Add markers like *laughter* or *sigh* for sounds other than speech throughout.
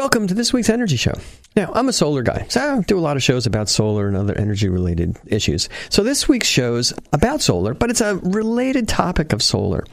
Welcome to this week's Energy Show. Now, I'm a solar guy, so I do a lot of shows about solar and other energy related issues. So this week's show's about solar, but it's a related topic of solar.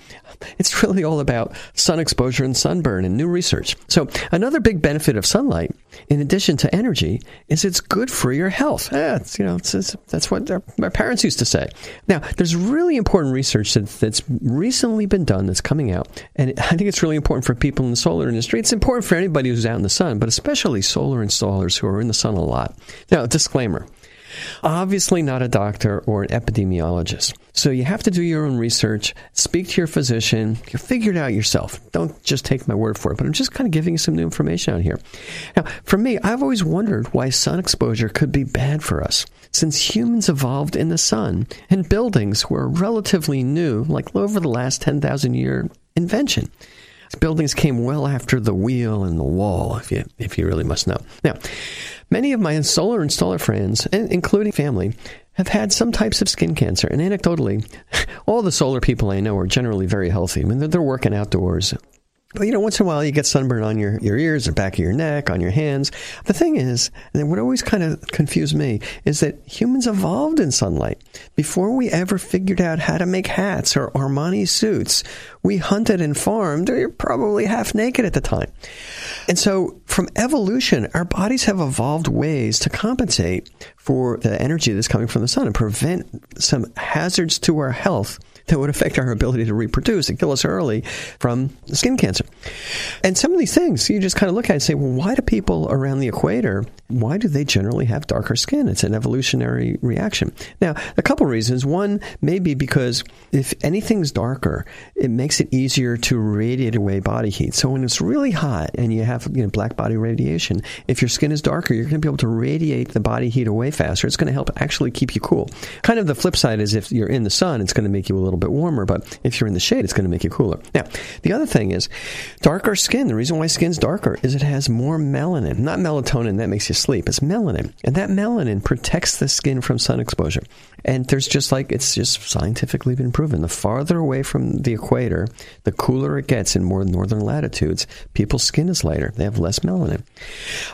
It's really all about sun exposure and sunburn and new research. So another big benefit of sunlight, in addition to energy, is it's good for your health. Ah, it's, you know, it's, it's, that's what my parents used to say. Now, there's really important research that, that's recently been done that's coming out, and I think it's really important for people in the solar industry. It's important for anybody who's out in the sun, but especially solar installers who are in the sun a lot. Now, disclaimer. Obviously, not a doctor or an epidemiologist. So you have to do your own research, speak to your physician, figure it out yourself. Don't just take my word for it, but I'm just kind of giving you some new information out here. Now, for me, I've always wondered why sun exposure could be bad for us. Since humans evolved in the sun and buildings were relatively new, like over the last 10,000 year invention. Buildings came well after the wheel and the wall, if you, if you really must know. Now, many of my solar installer friends, including family, have had some types of skin cancer. And anecdotally, *laughs* all the solar people I know are generally very healthy. I mean, they're, they're working outdoors, but you know, once in a while you get sunburn on your, your ears or back of your neck, on your hands. The thing is, and what always kind of confused me, is that humans evolved in sunlight. Before we ever figured out how to make hats or Armani suits, we hunted and farmed, you're probably half naked at the time. And so, from evolution, our bodies have evolved ways to compensate for the energy that's coming from the sun and prevent some hazards to our health that would affect our ability to reproduce and kill us early from skin cancer. And some of these things you just kind of look at and say, well, why do people around the equator, why do they generally have darker skin? It's an evolutionary reaction. Now, a couple reasons. One, maybe because if anything's darker, it makes it easier to radiate away body heat. So when it's really hot and you have you know, black body radiation, if your skin is darker, you're going to be able to radiate the body heat away faster. It's going to help actually keep you cool. Kind of the flip side is if you're in the sun, it's going to make you a little bit warmer, but if you're in the shade, it's going to make you cooler. Now, the other thing is darker skin. The reason why skin's darker is it has more melanin, not melatonin that makes you sleep. It's melanin. And that melanin protects the skin from sun exposure. And there's just like, it's just scientifically been proven. The farther away from the equator, the cooler it gets in more northern latitudes, people's skin is lighter. They have less melanin.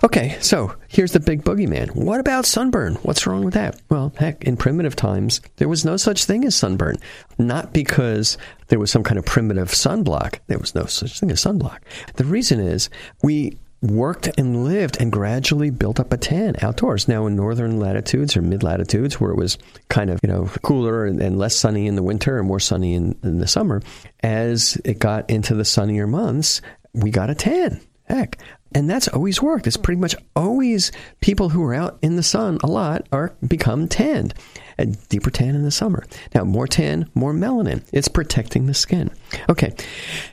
Okay, so here's the big boogeyman. What about sunburn? What's wrong with that? Well, heck, in primitive times, there was no such thing as sunburn. Not because there was some kind of primitive sunblock. There was no such thing as sunblock. The reason is we worked and lived and gradually built up a tan outdoors. Now, in northern latitudes or mid latitudes, where it was kind of you know cooler and, and less sunny in the winter and more sunny in, in the summer, as it got into the sunnier months, we got a tan. Heck, and that's always worked. It's pretty much always people who are out in the sun a lot are become tanned. A deeper tan in the summer. Now, more tan, more melanin. It's protecting the skin. Okay.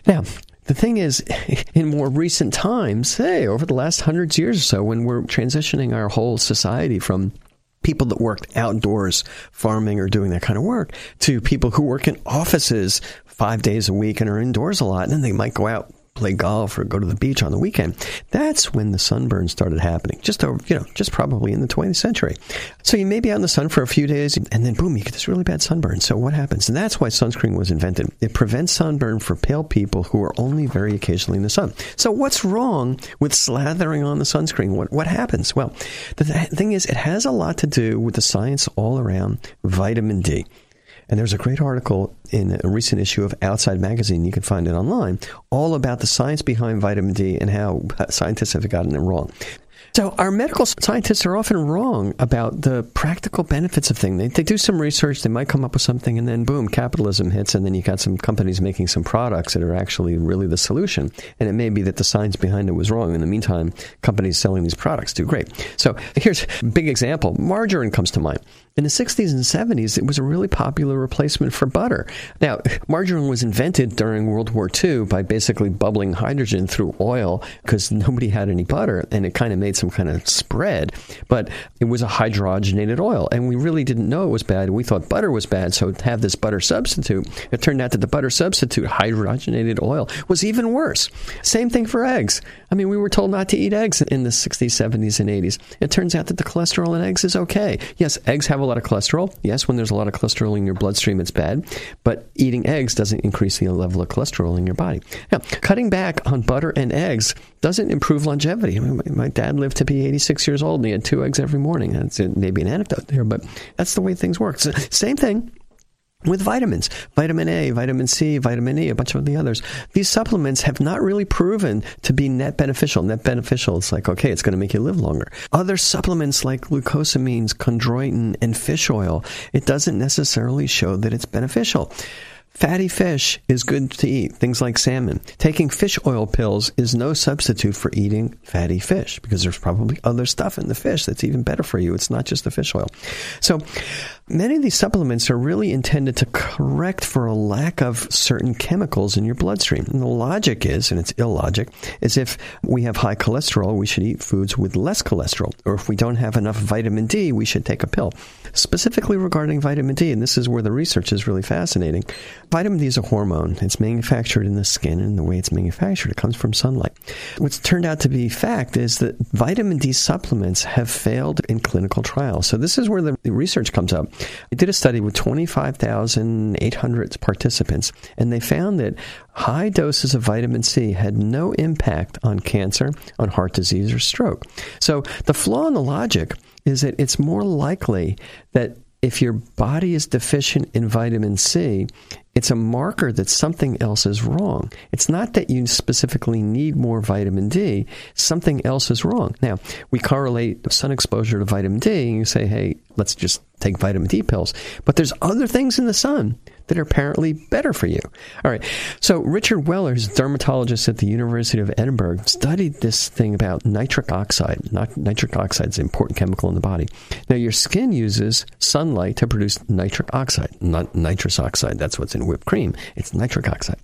Now, the thing is, *laughs* in more recent times, hey, over the last hundreds of years or so, when we're transitioning our whole society from people that worked outdoors farming or doing that kind of work to people who work in offices five days a week and are indoors a lot and then they might go out play golf or go to the beach on the weekend. That's when the sunburn started happening. Just over, you know, just probably in the 20th century. So you may be out in the sun for a few days and then boom, you get this really bad sunburn. So what happens? And that's why sunscreen was invented. It prevents sunburn for pale people who are only very occasionally in the sun. So what's wrong with slathering on the sunscreen? What what happens? Well, the th- thing is it has a lot to do with the science all around vitamin D. And there's a great article in a recent issue of Outside Magazine, you can find it online, all about the science behind vitamin D and how *laughs* scientists have gotten it wrong. So our medical scientists are often wrong about the practical benefits of things. They, they do some research, they might come up with something, and then boom, capitalism hits, and then you got some companies making some products that are actually really the solution. And it may be that the science behind it was wrong. In the meantime, companies selling these products do great. So here's a big example. Margarine comes to mind. In the 60s and 70s, it was a really popular replacement for butter. Now, margarine was invented during World War II by basically bubbling hydrogen through oil because nobody had any butter, and it kind of made some kind of spread, but it was a hydrogenated oil. And we really didn't know it was bad. We thought butter was bad. So to have this butter substitute, it turned out that the butter substitute, hydrogenated oil, was even worse. Same thing for eggs. I mean, we were told not to eat eggs in the 60s, 70s, and 80s. It turns out that the cholesterol in eggs is okay. Yes, eggs have a lot of cholesterol. Yes, when there's a lot of cholesterol in your bloodstream, it's bad. But eating eggs doesn't increase the level of cholesterol in your body. Now, cutting back on butter and eggs doesn't improve longevity. I mean, my dad lived to be 86 years old and he had two eggs every morning. That's maybe an anecdote there, but that's the way things work. So, same thing with vitamins, vitamin A, vitamin C, vitamin E, a bunch of the others. These supplements have not really proven to be net beneficial. Net beneficial, it's like, okay, it's going to make you live longer. Other supplements like glucosamines, chondroitin, and fish oil, it doesn't necessarily show that it's beneficial. Fatty fish is good to eat, things like salmon. Taking fish oil pills is no substitute for eating fatty fish because there's probably other stuff in the fish that's even better for you. It's not just the fish oil. So, many of these supplements are really intended to correct for a lack of certain chemicals in your bloodstream. And the logic is, and it's illogic, is if we have high cholesterol, we should eat foods with less cholesterol. Or if we don't have enough vitamin D, we should take a pill. Specifically regarding vitamin D, and this is where the research is really fascinating. Vitamin D is a hormone. It's manufactured in the skin, and the way it's manufactured, it comes from sunlight. What's turned out to be fact is that vitamin D supplements have failed in clinical trials. So this is where the research comes up. They did a study with 25,800 participants, and they found that high doses of vitamin C had no impact on cancer, on heart disease, or stroke. So the flaw in the logic is that it's more likely that if your body is deficient in vitamin C, it's a marker that something else is wrong. It's not that you specifically need more vitamin D, something else is wrong. Now, we correlate sun exposure to vitamin D, and you say, hey, let's just take vitamin D pills. But there's other things in the sun that are apparently better for you. All right. So Richard Weller, who's a dermatologist at the University of Edinburgh, studied this thing about nitric oxide. nitric oxide is an important chemical in the body. Now, your skin uses sunlight to produce nitric oxide, not nitrous oxide. That's what's in whipped cream. It's nitric oxide.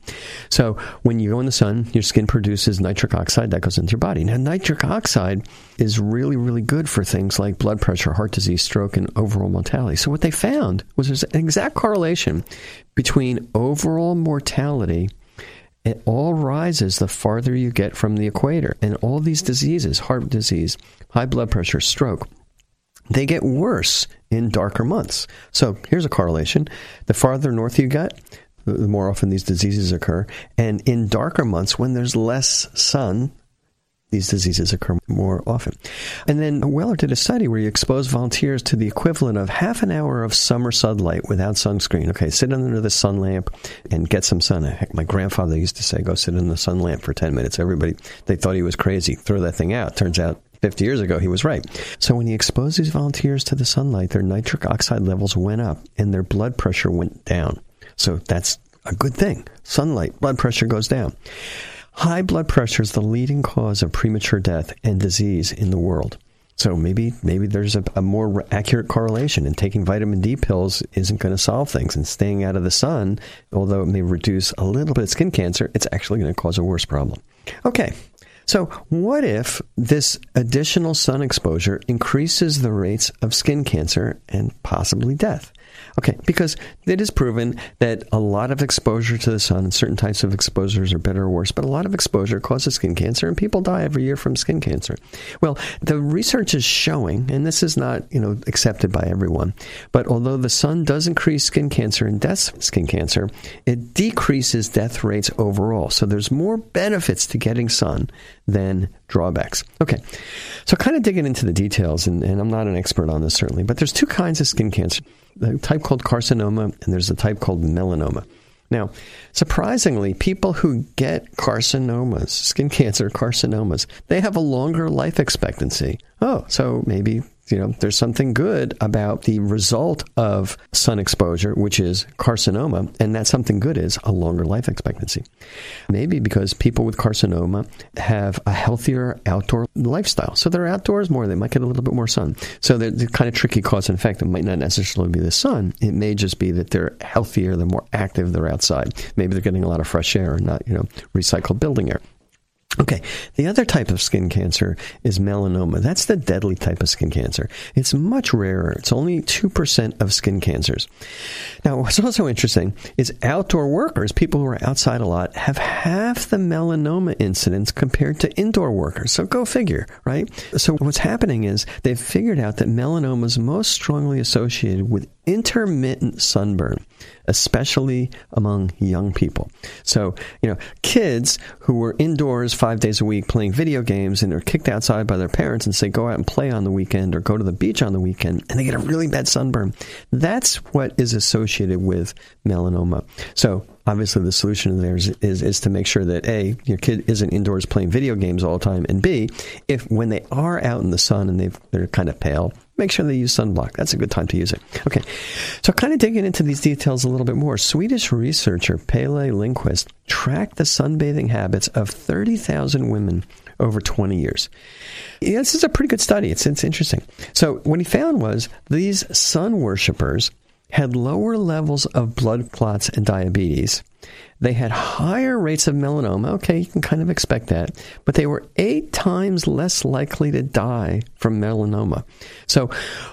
So when you go in the sun, your skin produces nitric oxide that goes into your body. Now, nitric oxide is really, really good for things like blood pressure, heart disease, stroke, and overall mortality. So what they found was there's an exact correlation between overall mortality it all rises the farther you get from the equator. And all these diseases, heart disease, high blood pressure, stroke, they get worse in darker months. So here's a correlation. The farther north you get, the more often these diseases occur. And in darker months, when there's less sun, these diseases occur more often. And then Weller did a study where he exposed volunteers to the equivalent of half an hour of summer sunlight without sunscreen. Okay, sit under the sun lamp and get some sun. Heck, my grandfather used to say, go sit in the sun lamp for 10 minutes. Everybody, they thought he was crazy. Throw that thing out. Turns out 50 years ago, he was right. So when he exposed these volunteers to the sunlight, their nitric oxide levels went up and their blood pressure went down. So that's a good thing. Sunlight, blood pressure goes down. High blood pressure is the leading cause of premature death and disease in the world. So maybe maybe there's a, a, more accurate correlation, and taking vitamin D pills isn't going to solve things. And staying out of the sun, although it may reduce a little bit of skin cancer, it's actually going to cause a worse problem. Okay, so what if this additional sun exposure increases the rates of skin cancer and possibly death? Okay, because it is proven that a lot of exposure to the sun certain types of exposures are better or worse, but a lot of exposure causes skin cancer and people die every year from skin cancer. Well, the research is showing, and this is not, you know, accepted by everyone, but although the sun does increase skin cancer and deaths skin cancer, it decreases death rates overall. So there's more benefits to getting sun than drawbacks. Okay, so kind of digging into the details, and, and I'm not an expert on this certainly, but there's two kinds of skin cancer the type called carcinoma, and there's a type called melanoma. Now, surprisingly, people who get carcinomas, skin cancer carcinomas, they have a longer life expectancy. Oh, so maybe you know, there's something good about the result of sun exposure, which is carcinoma, and that something good is a longer life expectancy. Maybe because people with carcinoma have a healthier outdoor lifestyle. So they're outdoors more, they might get a little bit more sun. So they're, they're kind of tricky cause and effect. It might not necessarily be the sun. It may just be that they're healthier, they're more active, they're outside. Maybe they're getting a lot of fresh air and not, you know, recycled building air. Okay, the other type of skin cancer is melanoma. That's the deadly type of skin cancer. It's much rarer. It's only 2% of skin cancers. Now, what's also interesting is outdoor workers, people who are outside a lot, have half the melanoma incidence compared to indoor workers. So go figure, right? So what's happening is they've figured out that melanoma is most strongly associated with intermittent sunburn especially among young people. So, you know, kids who were indoors five days a week playing video games and are kicked outside by their parents and say, go out and play on the weekend or go to the beach on the weekend, and they get a really bad sunburn. That's what is associated with melanoma. So, obviously the solution there is, is, is, to make sure that A, your kid isn't indoors playing video games all the time, and B, if when they are out in the sun and they they're kind of pale, make sure they use sunblock. That's a good time to use it. Okay, so kind of digging into these details a little bit more, Swedish researcher Pelle Lindqvist tracked the sunbathing habits of 30,000 women over 20 years. Yeah, this is a pretty good study. It's, it's interesting. So what he found was these sun worshippers had lower levels of blood clots and diabetes. They had higher rates of melanoma. Okay, you can kind of expect that. But they were eight times less likely to die from melanoma. So,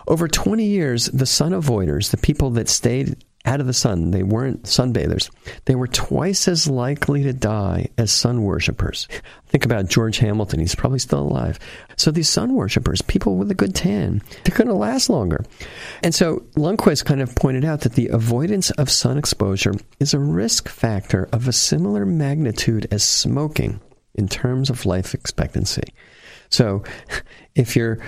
over 20 years, the sun avoiders, the people that stayed out of the sun. They weren't sunbathers. They were twice as likely to die as sun worshippers. Think about George Hamilton. He's probably still alive. So these sun worshippers, people with a good tan, they're going to last longer. And so Lundquist kind of pointed out that the avoidance of sun exposure is a risk factor of a similar magnitude as smoking in terms of life expectancy. So *laughs* if you're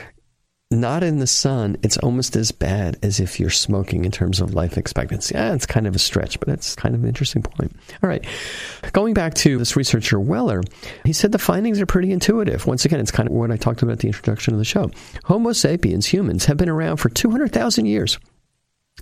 not in the sun, it's almost as bad as if you're smoking in terms of life expectancy. Yeah, it's kind of a stretch, but it's kind of an interesting point. All right. Going back to this researcher Weller, he said the findings are pretty intuitive. Once again, it's kind of what I talked about at the introduction of the show. Homo sapiens, humans, have been around for 200,000 years.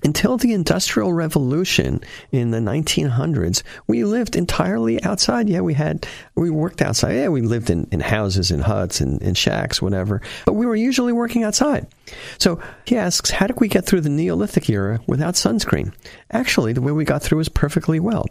Until the Industrial Revolution in the 1900s, we lived entirely outside. Yeah, we had, we worked outside. Yeah, we lived in, in houses and huts and, and shacks, whatever. But we were usually working outside. So he asks, how did we get through the Neolithic era without sunscreen? Actually, the way we got through is perfectly well.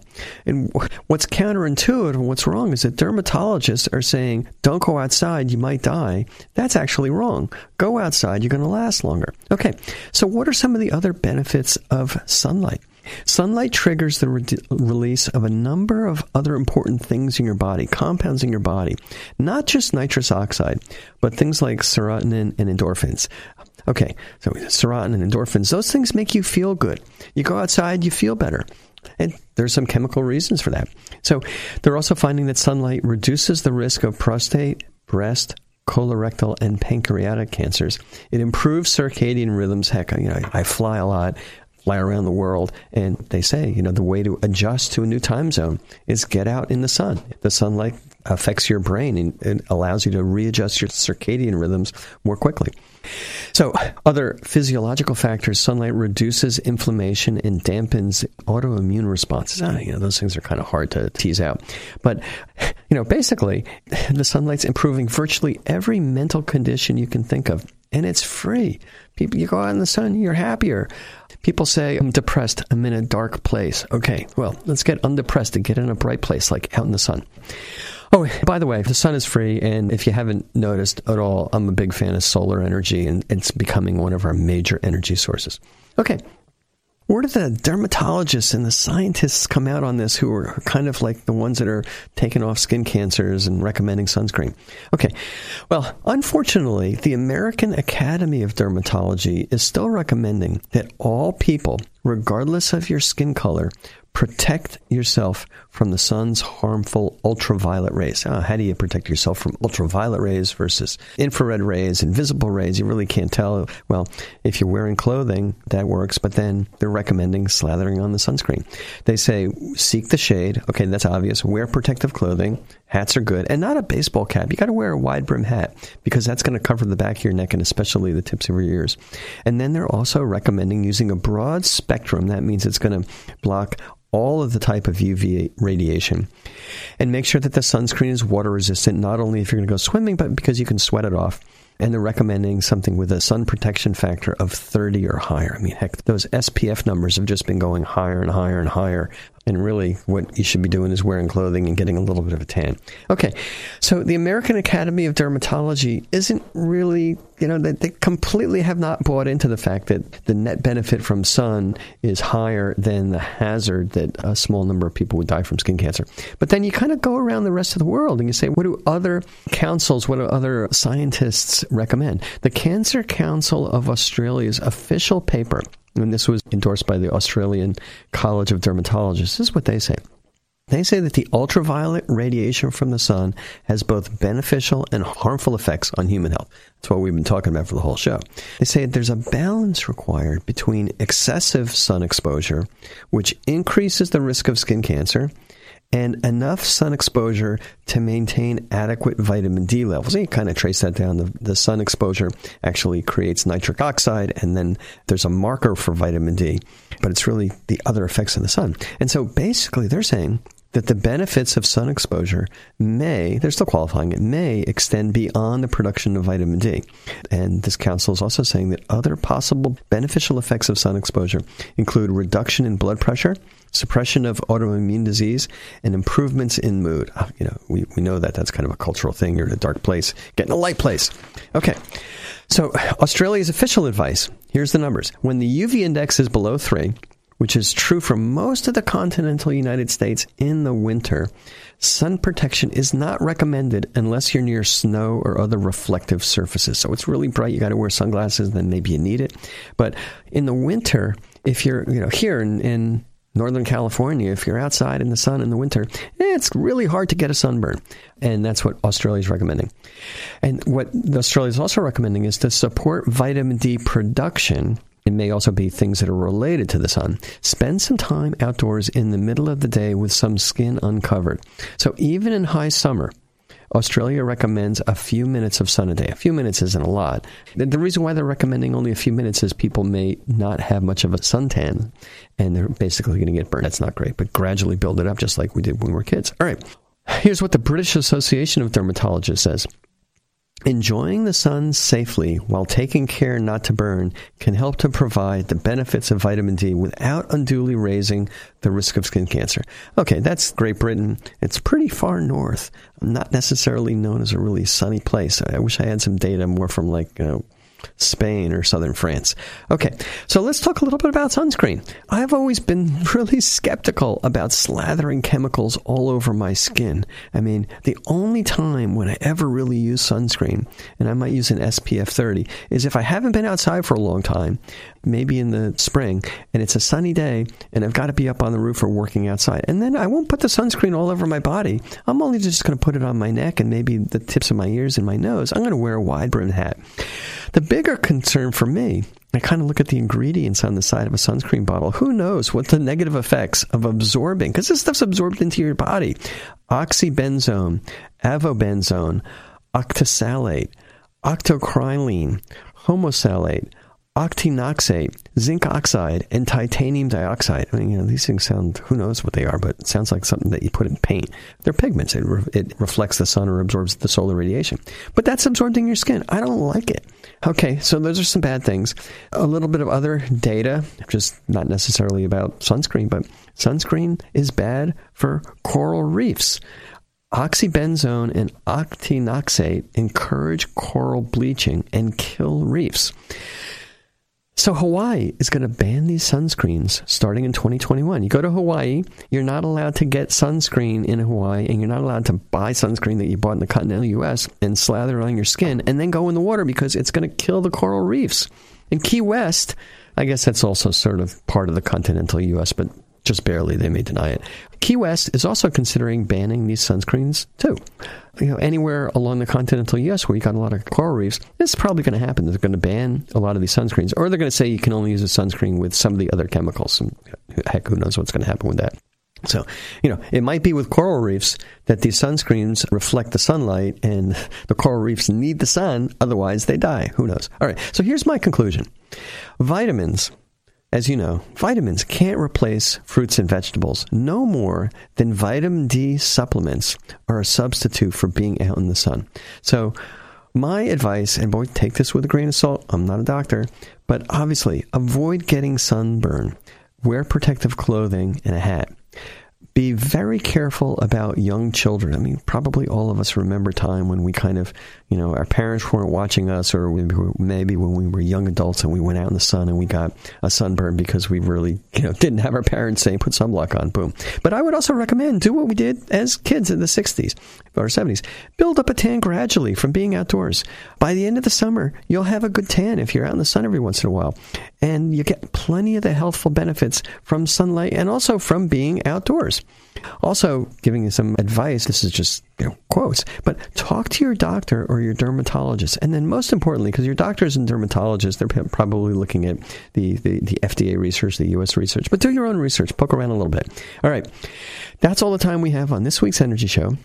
And what's counterintuitive and what's wrong is that dermatologists are saying, don't go outside, you might die. That's actually wrong. Go outside, you're going to last longer. Okay, so what are some of the other benefits of sunlight? Sunlight triggers the re- release of a number of other important things in your body, compounds in your body, not just nitrous oxide, but things like serotonin and endorphins. Okay, so serotonin and endorphins, those things make you feel good. You go outside, you feel better. And there's some chemical reasons for that. So they're also finding that sunlight reduces the risk of prostate, breast, colorectal, and pancreatic cancers. It improves circadian rhythms. Heck, you know, I fly a lot, fly around the world, and they say, you know, the way to adjust to a new time zone is get out in the sun. The sunlight affects your brain and it allows you to readjust your circadian rhythms more quickly. So, other physiological factors sunlight reduces inflammation and dampens autoimmune responses. Ah, you know, those things are kind of hard to tease out. But, you know, basically, the sunlight's improving virtually every mental condition you can think of, and it's free. People, you go out in the sun, you're happier. People say, I'm depressed, I'm in a dark place. Okay, well, let's get undepressed and get in a bright place, like out in the sun. Oh, by the way, the sun is free, and if you haven't noticed at all, I'm a big fan of solar energy, and it's becoming one of our major energy sources. Okay, where do the dermatologists and the scientists come out on this who are kind of like the ones that are taking off skin cancers and recommending sunscreen? Okay, well, unfortunately, the American Academy of Dermatology is still recommending that all people, regardless of your skin color, protect yourself from the sun's harmful ultraviolet rays. Uh, how do you protect yourself from ultraviolet rays versus infrared rays, invisible rays? You really can't tell. Well, if you're wearing clothing, that works, but then they're recommending slathering on the sunscreen. They say seek the shade. Okay, that's obvious. Wear protective clothing. Hats are good, and not a baseball cap. You got to wear a wide brim hat because that's going to cover the back of your neck and especially the tips of your ears. And then they're also recommending using a broad spectrum. That means it's going to block all of the type of UV radiation. And make sure that the sunscreen is water resistant, not only if you're going to go swimming, but because you can sweat it off. And they're recommending something with a sun protection factor of 30 or higher. I mean, heck, those SPF numbers have just been going higher and higher and higher. And really, what you should be doing is wearing clothing and getting a little bit of a tan. Okay, so the American Academy of Dermatology isn't really, you know, they, they completely have not bought into the fact that the net benefit from sun is higher than the hazard that a small number of people would die from skin cancer. But then you kind of go around the rest of the world and you say, what do other councils, what do other scientists recommend? The Cancer Council of Australia's official paper and this was endorsed by the Australian College of Dermatologists. This is what they say. They say that the ultraviolet radiation from the sun has both beneficial and harmful effects on human health. That's what we've been talking about for the whole show. They say there's a balance required between excessive sun exposure, which increases the risk of skin cancer, and enough sun exposure to maintain adequate vitamin D levels. And you kind of trace that down. The, the sun exposure actually creates nitric oxide, and then there's a marker for vitamin D, but it's really the other effects of the sun. And so basically, they're saying that the benefits of sun exposure may, they're still qualifying it, may extend beyond the production of vitamin D. And this council is also saying that other possible beneficial effects of sun exposure include reduction in blood pressure, suppression of autoimmune disease, and improvements in mood. Ah, you know, we, we know that that's kind of a cultural thing. You're in a dark place, get in a light place. Okay. So, Australia's official advice here's the numbers. When the UV index is below three, which is true for most of the continental United States in the winter, sun protection is not recommended unless you're near snow or other reflective surfaces. So it's really bright, you got to wear sunglasses, then maybe you need it. But in the winter, if you're, you know, here in, in Northern California, if you're outside in the sun in the winter, it's really hard to get a sunburn. And that's what Australia is recommending. And what Australia is also recommending is to support vitamin D production. It may also be things that are related to the sun. Spend some time outdoors in the middle of the day with some skin uncovered. So even in high summer, Australia recommends a few minutes of sun a day. A few minutes isn't a lot. The reason why they're recommending only a few minutes is people may not have much of a suntan and they're basically going to get burned. That's not great, but gradually build it up just like we did when we were kids. All right. Here's what the British Association of Dermatologists says. Enjoying the sun safely while taking care not to burn can help to provide the benefits of vitamin D without unduly raising the risk of skin cancer. Okay, that's Great Britain. It's pretty far north. Not necessarily known as a really sunny place. I wish I had some data more from like Spain or southern France. Okay, so let's talk a little bit about sunscreen. I've always been *laughs* really skeptical about slathering chemicals all over my skin. I mean, the only time when I ever really use sunscreen, and I might use an SPF 30, is if I haven't been outside for a long time, maybe in the spring, and it's a sunny day, and I've got to be up on the roof or working outside. And then I won't put the sunscreen all over my body. I'm only just going to put it on my neck and maybe the tips of my ears and my nose. I'm going to wear a wide brimmed hat. The bigger concern for me, I kind of look at the ingredients on the side of a sunscreen bottle. Who knows what the negative effects of absorbing, because this stuff's absorbed into your body. Oxybenzone, avobenzone, octisalate, octocrylene, homosalate, octinoxate, zinc oxide, and titanium dioxide. I mean, you know, these things sound, who knows what they are, but it sounds like something that you put in paint. They're pigments. It, re- it reflects the sun or absorbs the solar radiation. But that's absorbed in your skin. I don't like it. Okay, so those are some bad things. A little bit of other data, just not necessarily about sunscreen, but sunscreen is bad for coral reefs. Oxybenzone and octinoxate encourage coral bleaching and kill reefs. So Hawaii is going to ban these sunscreens starting in 2021. You go to Hawaii, you're not allowed to get sunscreen in Hawaii, and you're not allowed to buy sunscreen that you bought in the continental U.S. and slather it on your skin and then go in the water because it's going to kill the coral reefs. In Key West, I guess that's also sort of part of the continental U.S., but just barely. They may deny it. Key West is also considering banning these sunscreens too. You know, anywhere along the continental U.S. where you got a lot of coral reefs, this is probably going to happen. They're going to ban a lot of these sunscreens, or they're going to say you can only use a sunscreen with some of the other chemicals. And heck, who knows what's going to happen with that? So, you know, it might be with coral reefs that these sunscreens reflect the sunlight and *laughs* the coral reefs need the sun, otherwise they die. Who knows? All right, so here's my conclusion vitamins as you know, vitamins can't replace fruits and vegetables no more than vitamin D supplements are a substitute for being out in the sun. So, my advice, and boy, take this with a grain of salt, I'm not a doctor, but obviously avoid getting sunburn. Wear protective clothing and a hat. Be very careful about young children. I mean, probably all of us remember time when we kind of, you know, our parents weren't watching us, or maybe when we were young adults and we went out in the sun and we got a sunburn because we really, you know, *laughs* didn't have our parents saying, put sunblock on, boom. But I would also recommend do what we did as kids in the 60s or 70s. Build up a tan gradually from being outdoors. By the end of the summer, you'll have a good tan if you're out in the sun every once in a while. And you get plenty of the healthful benefits from sunlight and also from being outdoors. Also, giving you some advice, this is just you know, quotes, but talk to your doctor or your dermatologist. And then, most importantly, because your doctors and dermatologists, they're probably looking at the, the, the FDA research, the US research, but do your own research, poke around a little bit. All right, that's all the time we have on this week's Energy Show.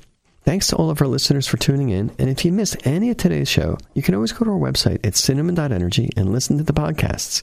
Thanks to all of our listeners for tuning in. And if you missed any of today's show, you can always go to our website at cinnamon.energy and listen to the podcasts.